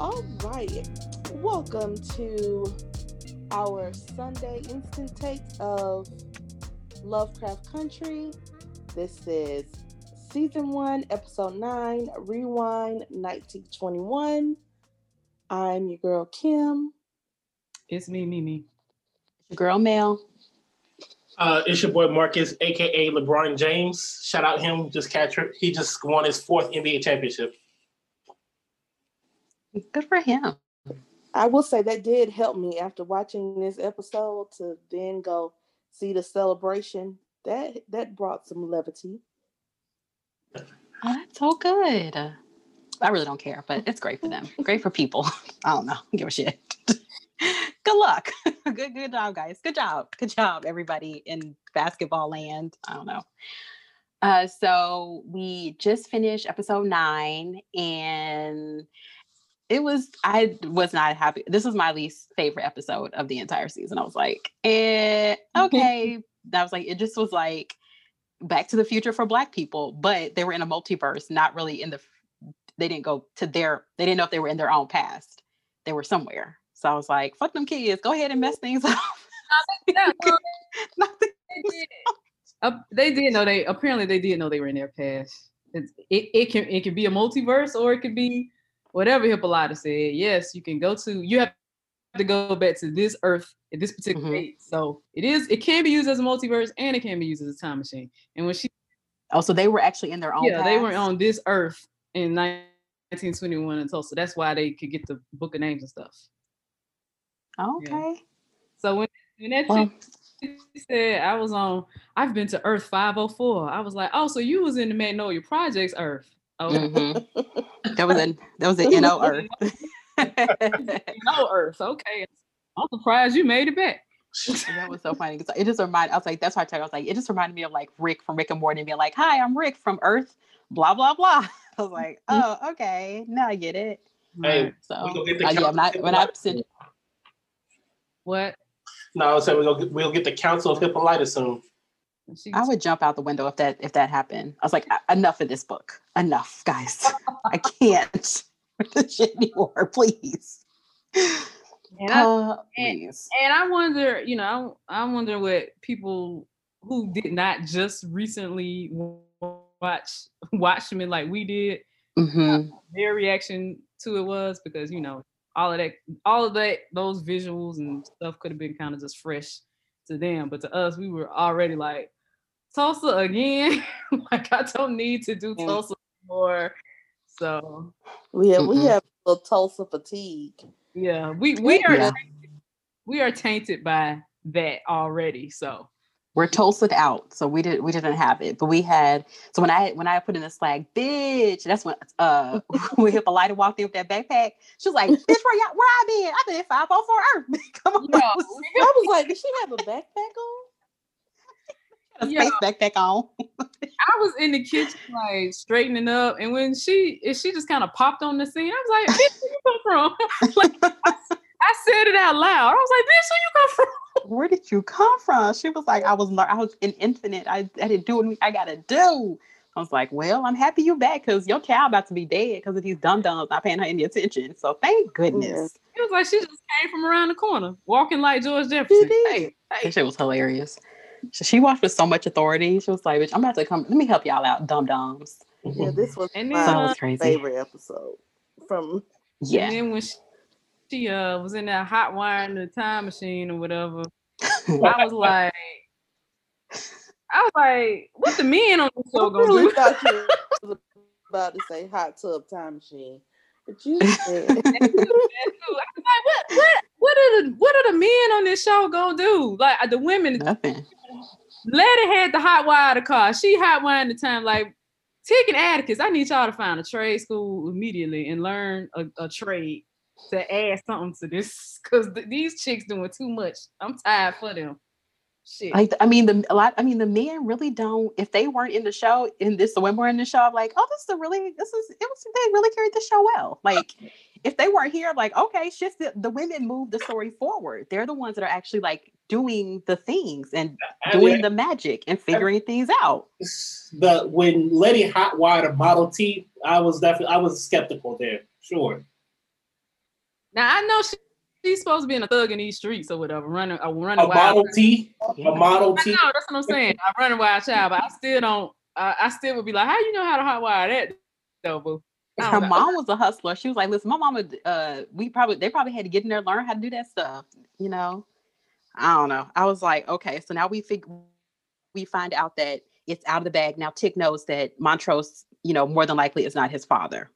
All right. Welcome to our Sunday instant takes of Lovecraft Country. This is season one, episode nine, rewind 1921. I'm your girl Kim. It's me, Mimi. Your girl Mel. Uh, it's your boy Marcus, aka LeBron James. Shout out him, just catch him. He just won his fourth NBA championship. Good for him. I will say that did help me after watching this episode to then go see the celebration. That that brought some levity. Oh, that's so good. I really don't care, but it's great for them. Great for people. I don't know. Give a shit. good luck. good good job, guys. Good job. Good job, everybody in basketball land. I don't know. Uh, so we just finished episode nine, and it was I was not happy. This was my least favorite episode of the entire season. I was like, eh, okay. that was like it just was like back to the future for black people, but they were in a multiverse, not really in the they didn't go to their they didn't know if they were in their own past. They were somewhere. So I was like, fuck them kids, go ahead and mess things up. uh, they did know they apparently they did know they were in their past. It's, it, it can it can be a multiverse or it could be whatever Hippolyta said. Yes, you can go to you have to go back to this earth at this particular mm-hmm. date. So it is it can be used as a multiverse and it can be used as a time machine. And when she Oh, so they were actually in their own Yeah, past? they were on this earth in 1921 in Tulsa. That's why they could get the book of names and stuff. Okay. Yeah. So when when that well, said I was on, I've been to Earth 504. I was like, oh, so you was in the Magnolia Projects Earth. Oh, mm-hmm. that was an that was an NO Earth. no Earth. Okay. I'm surprised you made it back. that was so funny because it just reminded. I was like, that's why I, I was like, it just reminded me of like Rick from Rick and Morty being like, "Hi, I'm Rick from Earth." Blah blah blah. I was like, mm-hmm. oh, okay, now I get it. Hey, so uh, yeah, I'm not when I said what? No, I said we'll get, we'll get the Council of Hippolyta soon. I would jump out the window if that if that happened. I was like, enough of this book. Enough, guys. I can't this shit anymore. Please. And I, uh. And, and I wonder, you know, I, I wonder what people who did not just recently watch Watchmen like we did, mm-hmm. their reaction to it was because you know all of that, all of that, those visuals and stuff could have been kind of just fresh to them, but to us, we were already like Tulsa again. like I don't need to do Tulsa more. So we have we have a Tulsa fatigue. Yeah, we we are yeah. we are tainted by that already. So we're toasted out, so we did we didn't have it, but we had. So when I when I put in the slag, bitch, that's when uh when Hippolyta walked in with that backpack. She was like, "Bitch, where y'all, where I been? I've been in five oh four Earth. Come on." I was like, "Did she have a backpack on?" A space backpack on. I was in the kitchen like straightening up, and when she she just kind of popped on the scene, I was like, "Bitch, where you come from?" like, I, I, said it out loud. I was like, "Bitch, where you come from?" where did you come from? She was like, I was I was an infinite. I, I didn't do what I gotta do. I was like, well, I'm happy you back because your child about to be dead because of these dum dums not paying her any attention. So thank goodness. It was like she just came from around the corner, walking like George Jefferson. Hey, hey. That shit was hilarious. So she walked with so much authority. She was like, bitch, I'm about to come. Let me help y'all out, dum dums. Yeah, this was and my was crazy. favorite episode from. Yeah. And then when she, she uh was in that hot wire in the time machine or whatever, I was like, I was like, what the men on the show I gonna really do? Thought you was about to say hot tub time machine. But you said. I was like, what, what, what are the what are the men on this show gonna do? Like the women. Nothing. Letty had the hot wire the car. She hot wired the time. Like Tick and Atticus, I need y'all to find a trade school immediately and learn a, a trade to add something to this because th- these chicks doing too much. I'm tired for them. Shit. Like I mean, the a lot. I mean, the men really don't. If they weren't in the show, in this, the women were in the show. I'm like, oh, this is a really, this is it was. They really carried the show well. Like, if they weren't here, I'm like, okay, shift the, the women move the story forward. They're the ones that are actually like doing the things and I doing mean, the magic and figuring I, things out. The when Letty hotwired a Model T, I was definitely I was skeptical there. Sure. Now I know she, she's supposed to be in a thug in these streets or whatever, running, uh, running A wild. Model T, a Model I T. know that's what I'm saying. I run a wild child, but I still don't. I I still would be like, how you know how to hot wire that, though, boo? Her know. mom was a hustler. She was like, "Listen, my mama, uh, we probably they probably had to get in there, learn how to do that stuff." You know, I don't know. I was like, okay, so now we think we find out that it's out of the bag. Now Tick knows that Montrose, you know, more than likely is not his father,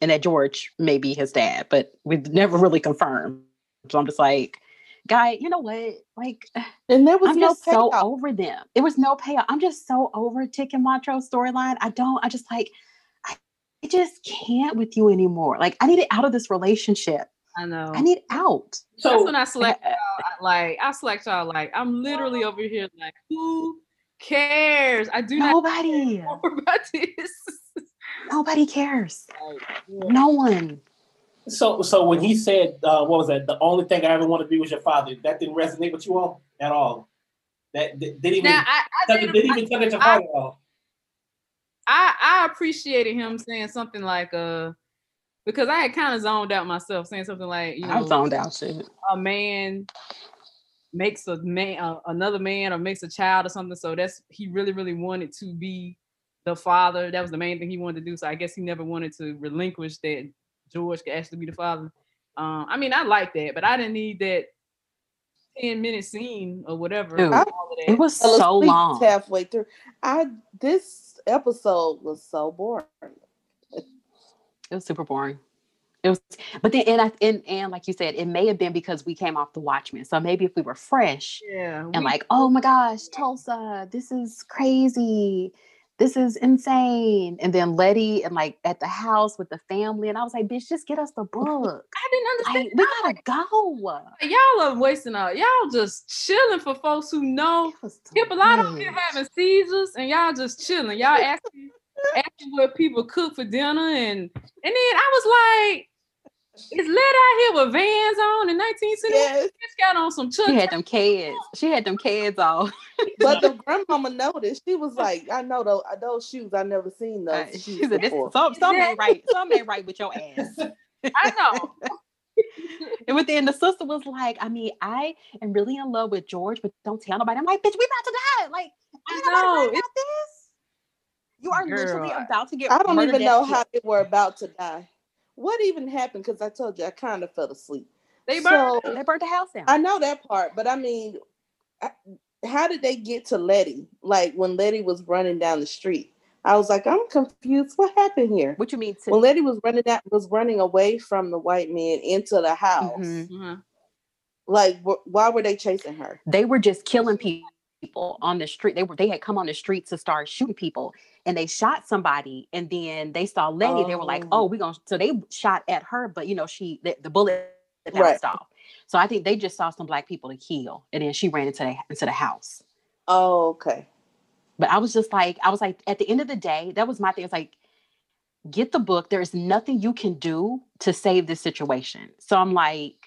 and that George may be his dad, but we've never really confirmed. So I'm just like, guy, you know what? Like, And there was I'm no just so over them. There was no payoff. I'm just so over Tick and Montrose storyline. I don't. I just like. I, I just can't with you anymore. Like, I need it out of this relationship. I know. I need out. That's when I select y'all. Like I select y'all. Like I'm literally over here. Like who cares? I do not Nobody. care about this. Nobody cares. Like, No one. so so when he said uh, what was that? The only thing I ever want to be was your father. That didn't resonate with you all at all. That did didn't even Now I, I, tug- did, didn't even tug at your heart at all. I I appreciated him saying something like uh because I had kind of zoned out myself saying something like you know I'm zoned out shit. a man makes a man uh, another man or makes a child or something so that's he really really wanted to be the father that was the main thing he wanted to do so i guess he never wanted to relinquish that george could actually be the father um i mean i like that but i didn't need that 10 minute scene or whatever Dude, all of that. It was so long. halfway through. I this episode was so boring. It was super boring. It was, but then and I and, and like you said, it may have been because we came off the Watchmen. So maybe if we were fresh yeah and we- like, oh my gosh, Tulsa, this is crazy. This is insane. And then Letty and like at the house with the family. And I was like, bitch, just get us the book. i didn't understand Like, we gotta go. y'all are wasting out y'all just chilling for folks who know too People out of here having seizures and y'all just chilling. Y'all asking, asking what people cook for dinner. And and then I was like, is Led out here with vans on in 1960? Yes, Bitch got on some She had them kids. She had them kids all. but the grandmama noticed. She was like, "I know those those shoes. I never seen those Uh, shoes she said, this, before." some, some ain't right. Some ain't right with your ass. I know. And but then the sister was like, I mean, I am really in love with George, but don't tell nobody. I'm like, bitch, we about to die. Like, I ain't nobody know, worried about this. You are literally about to get. I don't even know killed. how they were about to die. What even happened? Because I told you I kind of fell asleep. They burned. so they burned the house down. I know that part, but I mean, I, how did they get to Letty? Like when Letty was running down the street, I was like, I'm confused. What happened here? what you mean to? When Letty was running that was running away from the white man into the house. Mhm. Uh-huh. Like, wh- why were they chasing her? They were just killing pe- people on the street. They were they had come on the street to start shooting people, and they shot somebody. And then they saw Letty. They were like, Oh. "Oh, we gonna." So they shot at her, but you know, she the, the bullet Right. off. So I think they just saw some black people to kill, and then she ran into the into the house. Oh, okay. But I was just like, I was like, at the end of the day, that was my thing. It's like, get the book. There's nothing you can do to save this situation. So I'm like,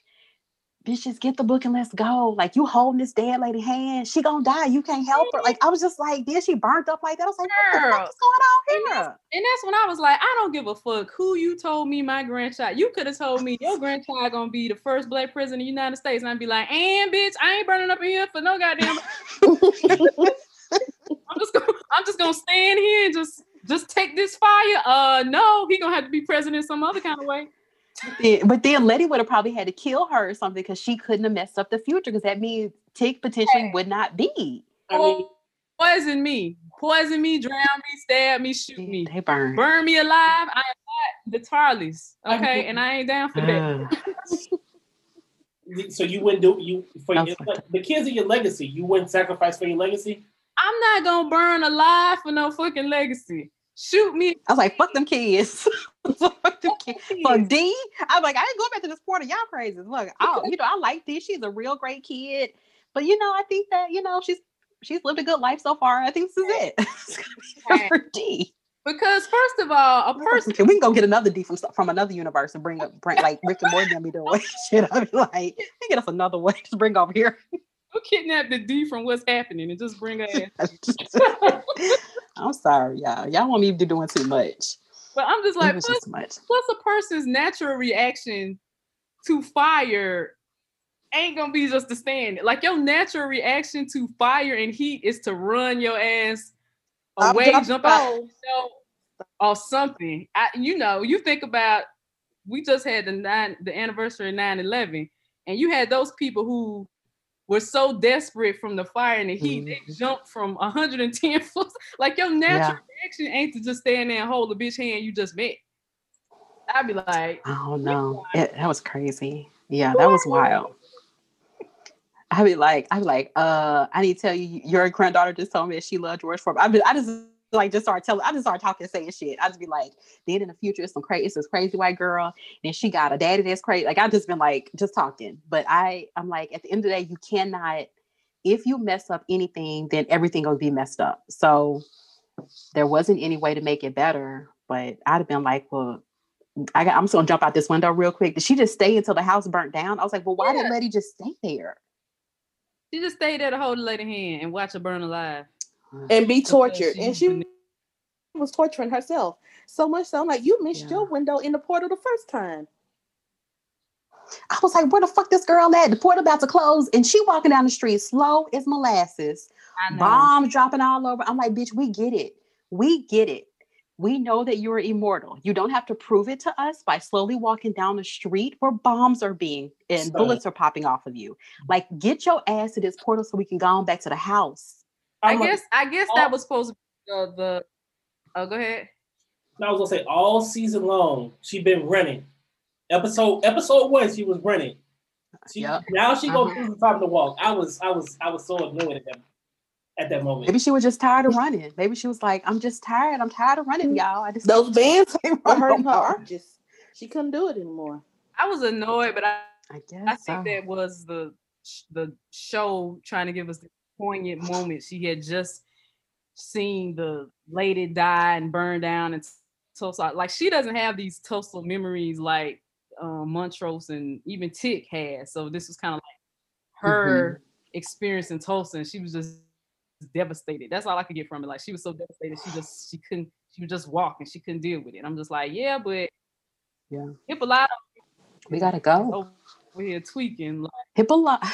bitch, just get the book and let's go. Like you holding this dead lady hand, she gonna die. You can't help her. Like I was just like, then she burnt up like that. I was like, what the fuck is going on here? And that's when I was like, I don't give a fuck who you told me my grandchild. You could have told me your grandchild gonna be the first black president of the United States, and I'd be like, and bitch, I ain't burning up in here for no goddamn. I'm just gonna, I'm just gonna stand here and just, just take this fire. Uh, no, he gonna have to be president some other kind of way. Yeah, but then Letty would have probably had to kill her or something because she couldn't have messed up the future because that means Tick potentially would not be. I mean, Poison me, poison me, drown me, stab me, shoot me, They burn. burn me alive. I am not the Tarleys, okay, and I ain't down for that. Ah. so you wouldn't do you for your, the kids of your legacy. You wouldn't sacrifice for your legacy. I'm not gonna burn alive for no fucking legacy. Shoot me. I was like, fuck them kids. fuck them kids. Fuck D. I was like, I ain't going back to this quarter. Y'all crazy. Look, I, you know, I like D. She's a real great kid. But you know, I think that, you know, she's she's lived a good life so far. I think this is it. it's gonna be for D. Because first of all, a person Okay, we can go get another D from from another universe and bring up bring like Rick and Morty and be doing shit. I'd be like, "Hey, get us another one. Just bring over here. will kidnap the D from what's happening and just bring her. I'm sorry, y'all. Y'all want me to be doing too much. But I'm just like, plus, just much. plus a person's natural reaction to fire ain't gonna be just to stand. Like your natural reaction to fire and heat is to run your ass away, jump out or something. I, you know, you think about we just had the nine the anniversary of 9-11, and you had those people who were so desperate from the fire and the heat, mm-hmm. they jumped from 110 foot. Like your natural yeah. reaction ain't to just stand there and hold the bitch hand you just met. I'd be like, oh no, it, that was crazy. Yeah, that was wild. I'd be like, I'd be like, uh, I need to tell you, your granddaughter just told me that she loved George Foreman. I, be, I just like just start telling, I just start talking, saying shit. I just be like, then in the future, it's some crazy, it's this crazy white girl, and she got a daddy that's crazy. Like I just been like, just talking. But I, I'm like, at the end of the day, you cannot. If you mess up anything, then everything will be messed up. So there wasn't any way to make it better. But I'd have been like, well, I got, I'm just gonna jump out this window real quick. Did she just stay until the house burnt down? I was like, well, why yeah. did Letty just stay there? She just stayed there to hold the lady hand and watch her burn alive. And be tortured. And she was torturing herself. So much so I'm like, you missed yeah. your window in the portal the first time. I was like, where the fuck this girl at? The portal about to close, and she walking down the street slow as molasses. Bombs dropping all over. I'm like, bitch, we get it. We get it. We know that you're immortal. You don't have to prove it to us by slowly walking down the street where bombs are being and so, bullets are popping off of you. Like, get your ass to this portal so we can go on back to the house. I guess I guess that was supposed to be the, the oh go ahead. I was gonna say all season long she been running. Episode episode one she was running. She, yep. Now she uh-huh. goes through the time to walk. I was I was I was so annoyed at that at that moment. Maybe she was just tired of running. Maybe she was like, I'm just tired. I'm tired of running, y'all. I just those Vans were hurting her arches. She couldn't do it anymore. I was annoyed, but I I guess I think so. that was the the show trying to give us the poignant moment. She had just seen the lady die and burn down and Tulsa. Like she doesn't have these Tulsa memories like um, Montrose and even Tick has. So this was kind of like her mm-hmm. experience in Tulsa, and she was just devastated. That's all I could get from it. Like she was so devastated, she just she couldn't she was just walking. she couldn't deal with it. I'm just like, yeah, but yeah, Hippolyta. We gotta go. Over here tweaking. Like, Hippolyta.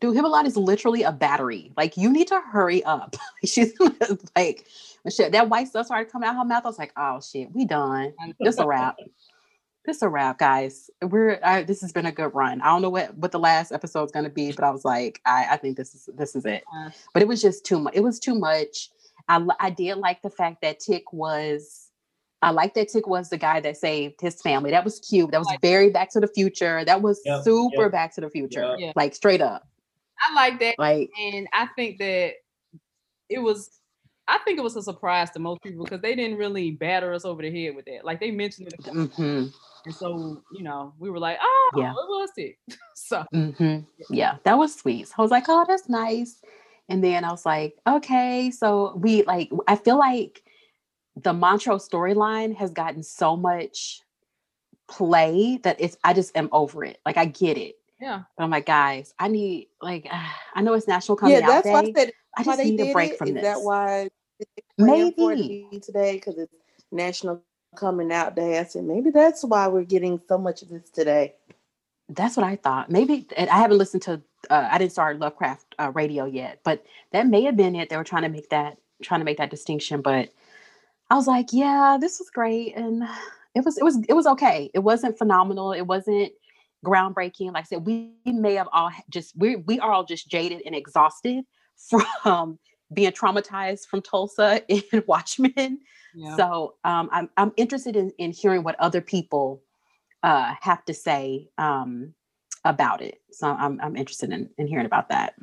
Dude, Hippolyta is literally a battery. Like you need to hurry up. She's like shit, that white stuff started coming out her mouth. I was like, oh shit, we done. This a wrap. This a wrap, guys. We're I, this has been a good run. I don't know what what the last episode is gonna be, but I was like, I, I think this is this is it. But it was just too much. It was too much. I I did like the fact that Tick was. I like that Tick was the guy that saved his family. That was cute. That was very Back to the Future. That was yep, super yep. Back to the Future. Yep. Like straight up. I like that. Like, and I think that it was I think it was a surprise to most people because they didn't really batter us over the head with that. Like they mentioned it, mm-hmm. and so you know we were like, "Oh, yeah. what was it?" so mm-hmm. yeah, that was sweet. So I was like, "Oh, that's nice." And then I was like, "Okay." So we like, I feel like the Montrose storyline has gotten so much play that it's. I just am over it. Like I get it. Yeah. But I'm like, guys, I need like I know it's National Coming yeah, Out Day. Why I, said, I just need a break it. from Is this. That why maybe today because it's National Coming Out Day? I said maybe that's why we're getting so much of this today. That's what I thought. Maybe I haven't listened to. Uh, I didn't start Lovecraft uh, Radio yet, but that may have been it. They were trying to make that trying to make that distinction, but I was like, yeah, this was great, and it was it was it was okay. It wasn't phenomenal. It wasn't groundbreaking. Like I said, we may have all just we we are all just jaded and exhausted from being traumatized from Tulsa in Watchmen. Yeah. So um, I'm I'm interested in, in hearing what other people uh, have to say um, about it. So I'm I'm interested in, in hearing about that.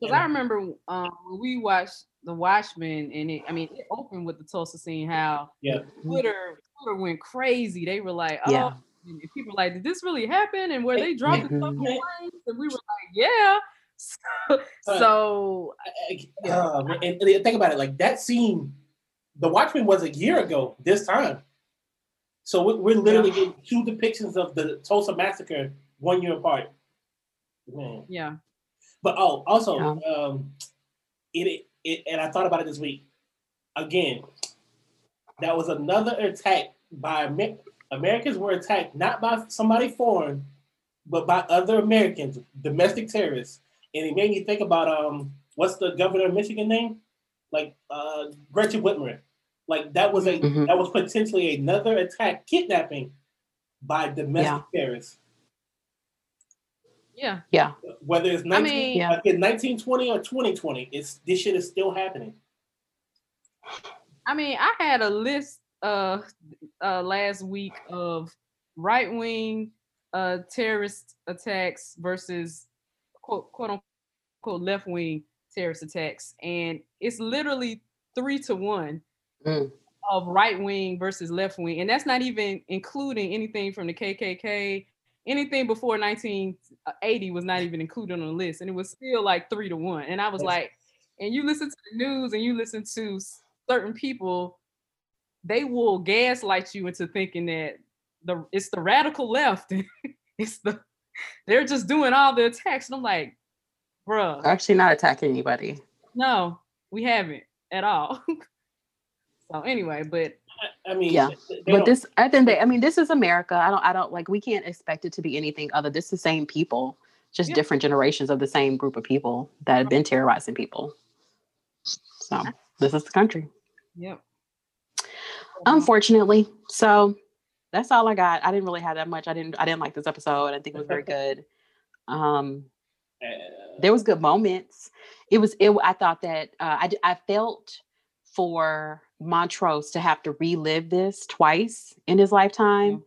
Because I remember um, when we watched The Watchmen, and it I mean it opened with the Tulsa scene. How yeah Twitter Twitter went crazy. They were like, oh. Yeah and people were like, did this really happen? And where they dropped the stuff And we were like, yeah. So, so uh, and, and think about it, like that scene, The Watchmen was a year ago this time. So we're, we're literally yeah. getting two depictions of the Tulsa massacre one year apart. Man. Yeah. But oh, also, yeah. um, it, it and I thought about it this week. Again, that was another attack by Americans were attacked not by somebody foreign, but by other Americans, domestic terrorists. And it made me think about um, what's the governor of Michigan name? Like uh, Gretchen Whitmer. Like that was a Mhm. that was potentially another attack, kidnapping by domestic terrorists. Yeah. Yeah. Whether it's 19, mean- Yeah. like in 1920 or 2020, it's this shit is still happening. I mean, I had a list uh, uh last week of right wing uh terrorist attacks versus quote quote unquote left wing terrorist attacks, and it's literally three to one Mm. of right wing versus left wing, and that's not even including anything from the KKK. Anything before 1980 was not even included on the list, and it was still like three to one. And I was like, and you listen to the news and you listen to certain people, they will gaslight you into thinking that the it's the radical left. it's the they're just doing all the attacks. And I'm like, bruh, Actually, not attacking anybody. no, we haven't at all. so anyway, but I, I mean, Yeah, they- they But don't- this, I think they, I mean, this is America. I don't, I don't like. We can't expect it to be anything other. This is the same people, just Yeah. different generations of the same group of people that have been terrorizing people. So this is the country, yep. Unfortunately. So that's all I got. I didn't really have that much. I didn't, I didn't like this episode. I think it was very good. Um, uh, there was good moments. It was it. I thought that uh, I felt for Montrose to have to relive this twice in his lifetime.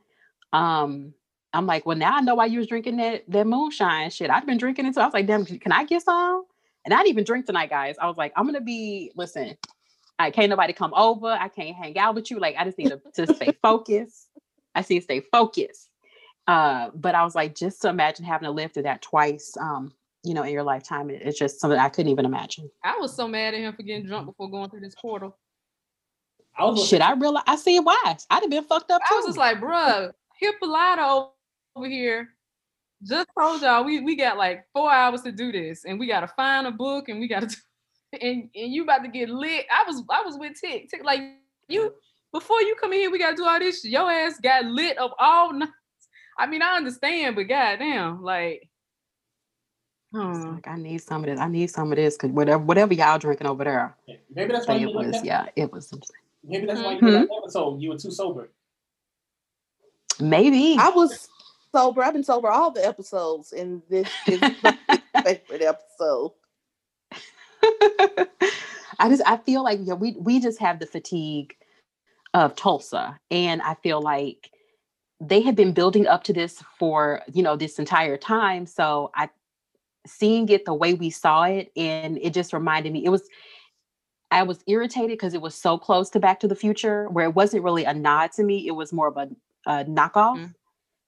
Um, I'm like, well, now I know why you was drinking that that moonshine shit. I've been drinking it so I was like, damn, can I get some? And I didn't even drink tonight, guys. I was like, I'm gonna be listen. I can't nobody come over. I can't hang out with you. Like, I just need to, to stay focused. I see stay focused. Uh, but I was like, just to imagine having to live through that twice, um, you know, in your lifetime, it- it's just something I couldn't even imagine. I was so mad at him for getting drunk before going through this portal. I was Shit, I realize I see why. I'd have been fucked up too. I was just like, bruh, Hippolyta over here just told y'all we, we got like four hours to do this and we gotta find a book and we gotta do, and, and you about to get lit. I was I was with Tick. Tick like you before you come in here, we gotta do all this. shit. Your ass got lit up all night. I mean, I understand, but goddamn, like hmm. like, I need some of this. I need some of this because whatever whatever y'all drinking over there, maybe that's why you it like was that. yeah, it was Maybe that's why you Mhm. did that episode. You were too sober. maybe. I was sober. I've been sober all the episodes, and this is my favorite episode. I just I feel like yeah, we we just have the fatigue of Tulsa, and I feel like they had been building up to this for you know this entire time. So I seeing it the way we saw it, and it just reminded me it was. I was irritated because it was so close to Back to the Future, where it wasn't really a nod to me. It was more of a, a knockoff. Mm.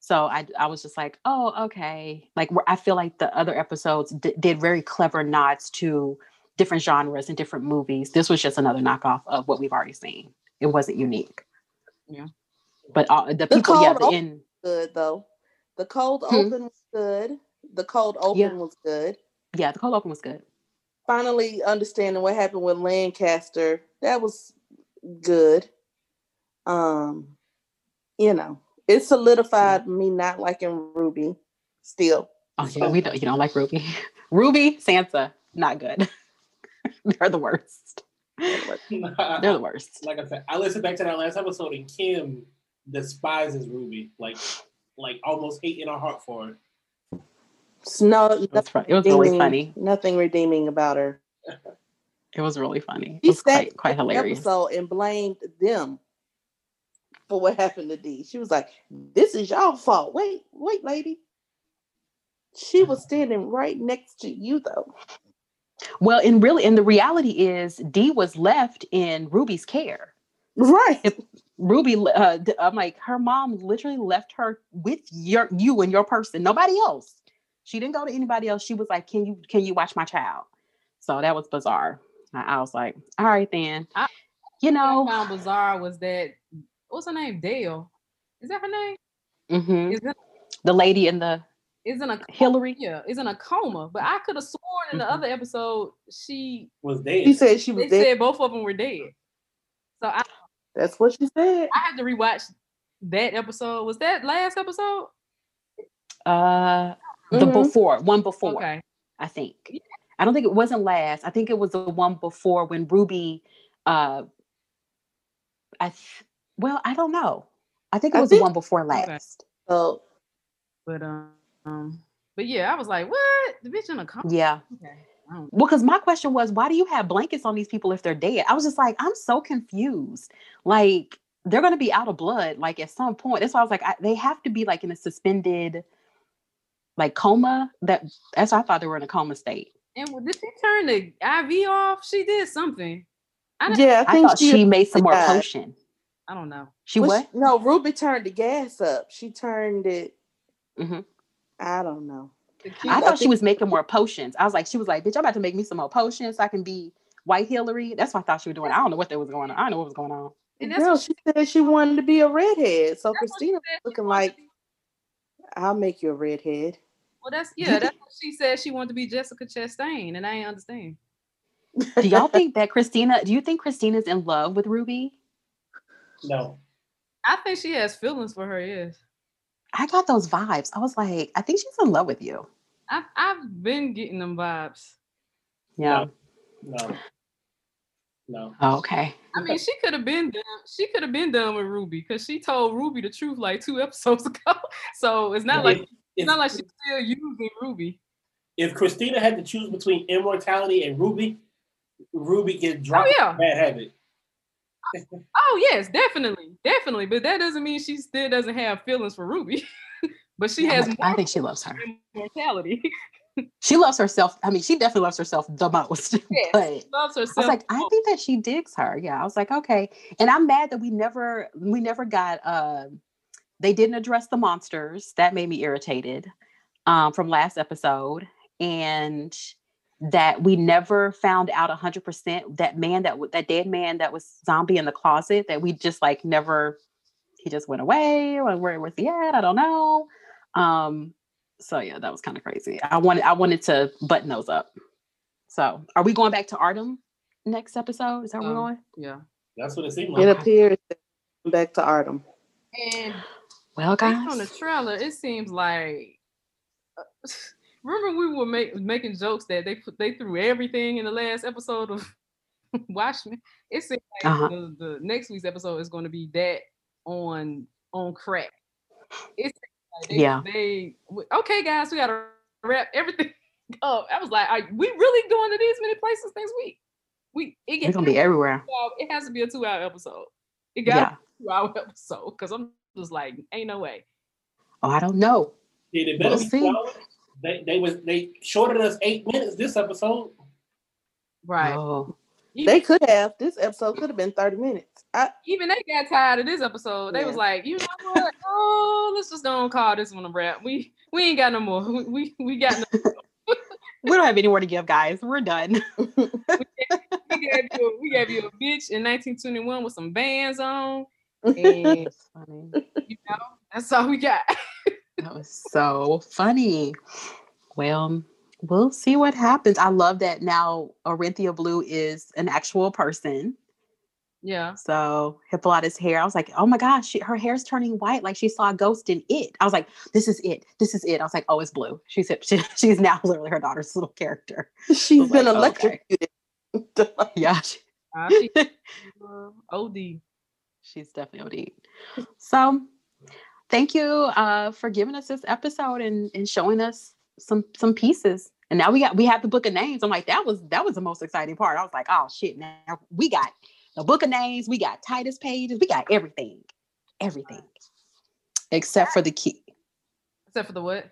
So I, I was just like, oh, okay. Like where I feel like the other episodes d- did very clever nods to different genres and different movies. This was just another knockoff of what we've already seen. It wasn't unique. Yeah. But all, the people, yeah, the open- in Good though. The cold Hmm. open was good. The cold open Yeah. was good. yeah, the cold open was good. Finally understanding what happened with Lancaster, that was good. Um, you know, it solidified me not liking Ruby still. Oh yeah, we don't. You don't like Ruby, Ruby, Sansa, not good. They're the worst. They're the worst. like I said, I listened back to that last episode, and Kim despises Ruby, like, like almost hate in her heart for her. It's no, It was, fun. it was really funny. Nothing redeeming about her. It was really funny. It She was quite quite hilarious. Episode and blamed them for what happened to Dee. She was like, "This is y'all fault." Wait, wait, lady. She was standing right next to you, though. Well, and really, and the reality is, Dee was left in Ruby's care. Right. Ruby, uh, d- I'm like, her mom literally left her with your you and your person, nobody else. She didn't go to anybody else. She was like, "Can you can you watch my child?" So that was bizarre. I, I was like, "All right, then." I- you What I know, found bizarre was that what's her name? Dale. Is that her name? mhm, Is it the lady in the is in a Hillary. yeah, is in a coma. But I could have sworn in the Mhm. other episode she Was dead. She said she was they dead. said both of them were dead. So I, That's what she said. I had to rewatch that episode. Was that last episode? Uh, the Mhm. before one before. Okay. I think. I don't think it wasn't last. I think it was the one before when Ruby. Uh, I th- well, I don't know. I think it I was the one before last. So But um, um, but yeah, I was like, what? The bitch in a coma? Yeah. Okay. Well, because my question was, why do you have blankets on these people if they're dead? I was just like, I'm so confused. Like they're gonna be out of blood, like at some point. That's why I was like, I, they have to be like in a suspended, like coma. That that's why I thought they were in a coma state. And w- did she turn the IV off? She did something. I, didn't- yeah, I I thought she, made some more died. potion. I don't know. She Well, what? she- no, Ruby turned the gas up. She turned it. Mhm. I don't know. The I kid- I thought she was making more potions. I was like, she was like, bitch, I'm about to make me some more potions so I can be white Hillary. That's what I thought she was doing. I don't know what that was going on. I don't know what was going on. and that's Girl, what she said she wanted to be a redhead. So that's what she Christina said she looking like be. I'll make you a redhead. Well, that's yeah. That's what she said. She wanted to be Jessica Chastain, and I ain't understand. Do y'all think that Christina, do you think Christina's in love with Ruby? No. I think she has feelings for her. Yes, I got those vibes. I was like, I think she's in love with you. I've I've been getting them vibes. Yeah. No. No. Oh, okay. I mean, she could have been done. She could have been done with Ruby because she told Ruby the truth like two episodes ago. So it's not like If, it's not like she's still using Ruby. if Christina had to choose between immortality and Ruby, Ruby gets Oh dropped yeah. bad habit. Oh yes, definitely, definitely. But that doesn't mean she still doesn't have feelings for Ruby. but she has I think she loves her. immortality. She loves herself. I mean, she definitely loves herself the most. Yes, but loves I was like, I think that she digs her. Yeah, I was like, okay. And I'm mad that we never, we never got. uh They didn't address the monsters. That made me irritated um, from last episode, and that we never found out hundred percent that man that that dead man that was zombie in the closet. That we just like never. He just went away. Or where was he at? I don't know. Um, so yeah, that was kind of crazy. I wanted I wanted to button those up. So are we going back to Ardham next episode? Is that where we're Um, going? yeah. That's what it seemed It like. appears that we're back to Ardham. And Well, based on the trailer, it seems like. Remember, we were make, making jokes that they put they threw everything in the last episode of Watchmen. It seems like Uh-huh. the, the next week's episode is going to be that on on crack. It's like they, Yeah. They okay, guys, we got to wrap everything up. I was like, are we really going to these many places next week? We it, We're gonna be everywhere. it has to be a two hour episode. It got Yeah. a two hour episode because I'm just like, ain't no way. Oh, I don't know. Yeah, better We'll be see. Two hours. They they was they shorted us eight minutes this episode. Right. Oh, even, They could have. This episode could have been 30 minutes. I, even they got tired of this episode. They was like, you know what? Oh, let's just don't call this one a wrap. We we ain't got no more. We we, we got no we don't have anywhere to give, guys. We're done. we gave you a, we gave you a bitch in 1921 with some Vans on. And That's funny. you know, that's all we got. That was so funny. Well, we'll see what happens. I love that now Orinthia Blue is an actual person. yeah. So Hippolyta's hair, I was like, oh my gosh, she, her hair's turning white, like she saw a ghost in it. I was like, this is it, this is it. I was like, oh, it's blue. She said she, she's now literally her daughter's little character. She's been like, okay. electrocuted. Yeah, she- Uh, she, uh, OD. she's definitely OD. So thank you uh, for giving us this episode and, and showing us some some pieces. And now we got we have the book of names. I'm like, that was that was the most exciting part. I was like, oh shit, now we got the book of names, we got Titus pages, we got everything. Everything. Except for the key. Except for the what?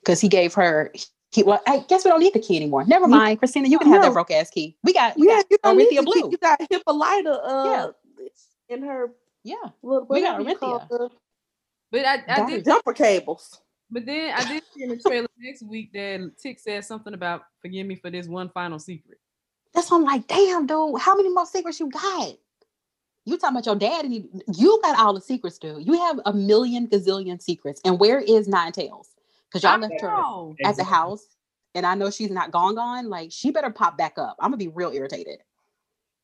Because he gave her he well, I guess we don't need the key anymore. Never mind, Christina. You can have that No. broke ass key. We got we Yeah, got you don't need Orinthia to keep- Blue. You got Hippolyta uh, Yeah. in her Yeah. little We got whatever you call Orinthia. The But I, I did it. jumper cables. But then I did see in the trailer next week that Tick said something about forgive me for this one final secret. That's why I'm like, damn, dude, how many more secrets you got? You talking about your dad and you, you got all the secrets, dude. You have a million gazillion secrets. And where is Nine Tails? Because y'all I left her know. at the house, and I know she's not gone gone. Like she better pop back up. I'm gonna be real irritated.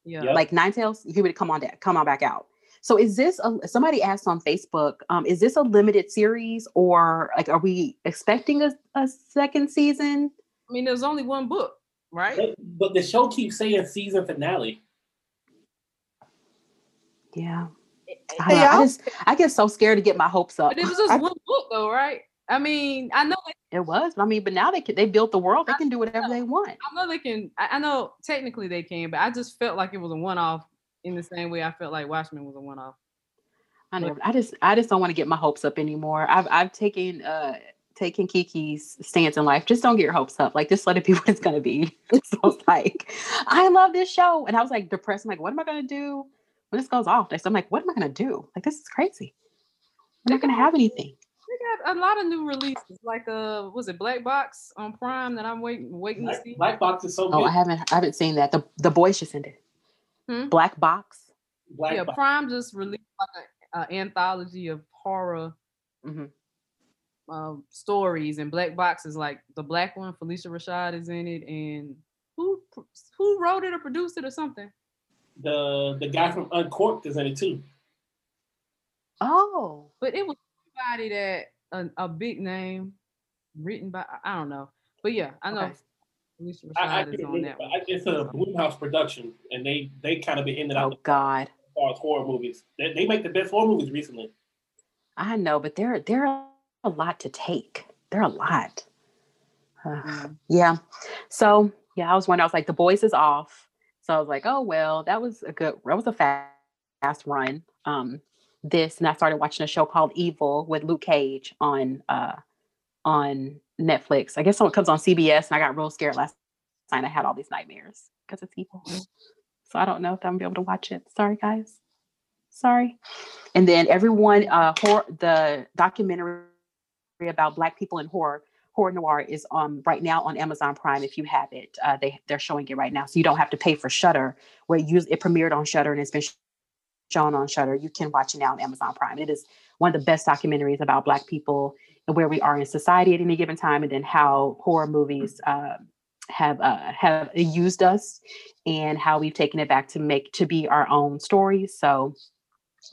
Yeah. Yep. Like Nine Tails, you would come on that, come on back out. So is this a, somebody asked on Facebook? Um, is this a limited series or like are we expecting a, a second season? I mean, there's only one book, right? But the show keeps saying season finale. Yeah. I, hey, I, just I get so scared to get my hopes up. But it was just I, one book though, right? I mean, I know it, it was. I mean, but now they can they built the world. They can do whatever they want. I know they can. I know technically they can, but I just felt like it was a one off in the same way I felt like Watchmen was a one off. I never. I just I just don't want to get my hopes up anymore. I've I've taken uh taken Kiki's stance in life. Just don't get your hopes up. Like just let it be what it's gonna be. so it's like, I love this show, and I was like depressed. I'm like, what am I gonna do when this goes off? So I'm like, what am I gonna do? Like this is crazy. I'm not gonna have anything. We got a lot of new releases, like uh, was it Black Box on Prime that I'm waiting waiting Black, to see. Black Box is so. Oh, I haven't I haven't seen that. The the boys just ended. Hmm? Black Box. Black yeah, Box. Prime just released like an anthology of horror mm-hmm. uh, stories, and Black Box is like the black one. Phylicia Rashad is in it, and who who wrote it or produced it or something? The the guy from Uncorked is in it too. Oh, but it was somebody that a, a big name written by I don't know, but yeah, I know. Okay. Rashad I, I is on that. It's a Blumhouse production, and they they kind of been in and out. Oh God! As far as horror movies, they, they make the best horror movies recently. I know, but they're they're a lot to take. They're a lot. Uh. Yeah. So yeah, I was wondering. I was like, the boys is off. So I was like, oh well, that was a good. That was a fast, fast run. Um, this, and I started watching a show called Evil with Luke Cage on uh on Netflix. I guess it comes on CBS, and I got real scared last night. I had all these nightmares because it's evil. So I don't know if I'm gonna be able to watch it. Sorry, guys. Sorry. And then everyone, uh, horror, the documentary about Black people in horror, Horror Noire, is um right now on Amazon Prime. If you have it, uh, they they're showing it right now, so you don't have to pay for Shudder. Where it, used, it premiered on Shudder and it's been shown on Shudder. You can watch it now on Amazon Prime. It is one of the best documentaries about Black people where we are in society at any given time, and then how horror movies uh, have uh, have used us and how we've taken it back to make to be our own stories. So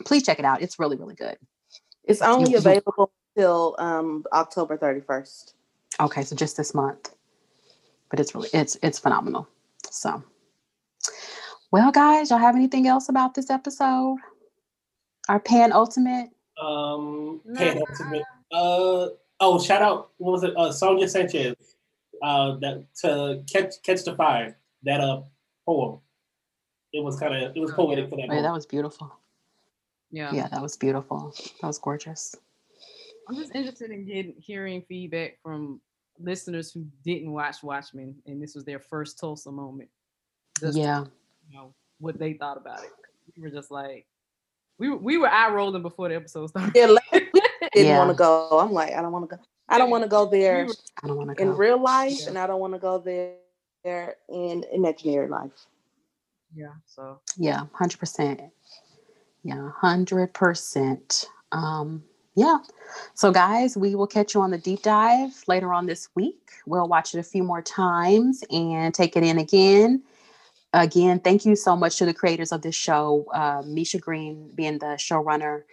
please check it out. It's really really good. It's only available till um, October thirty first. Okay, so just this month, but it's really it's it's phenomenal. So, well, guys, y'all have anything else about this episode? Our penultimate. Um, penultimate. Uh oh, shout out. What was it? Uh, Sonia Sanchez. Uh, that to catch catch the fire. That uh poem. It was kind of it was oh, poetic for that. Oh, yeah, that was beautiful. Yeah. Yeah, that was beautiful. That was gorgeous. I'm just interested in getting hearing feedback from listeners who didn't watch Watchmen and this was their first Tulsa moment. Just yeah. You know what they thought about it. We were just like, we we were eye rolling before the episode started. Yeah, like, didn't yeah. want to go. I'm like, I don't want to go. I don't want to go there I don't want to in real life, yeah. and I don't want to go there, there in imaginary life. Yeah. So. Yeah, hundred percent. Yeah, hundred percent. Um, yeah. So, guys, we will catch you on the deep dive later on this week. We'll watch it a few more times and take it in again. Again, thank you so much to the creators of this show, uh, Misha Green being the showrunner.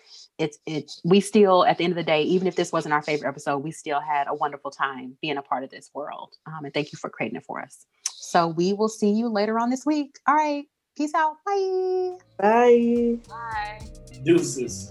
It's it's we still at the end of the day, even if this wasn't our favorite episode, we still had a wonderful time being a part of this world. Um, and thank you for creating it for us. So we will see you later on this week. All right, peace out. Bye. Bye. Bye. Deuces.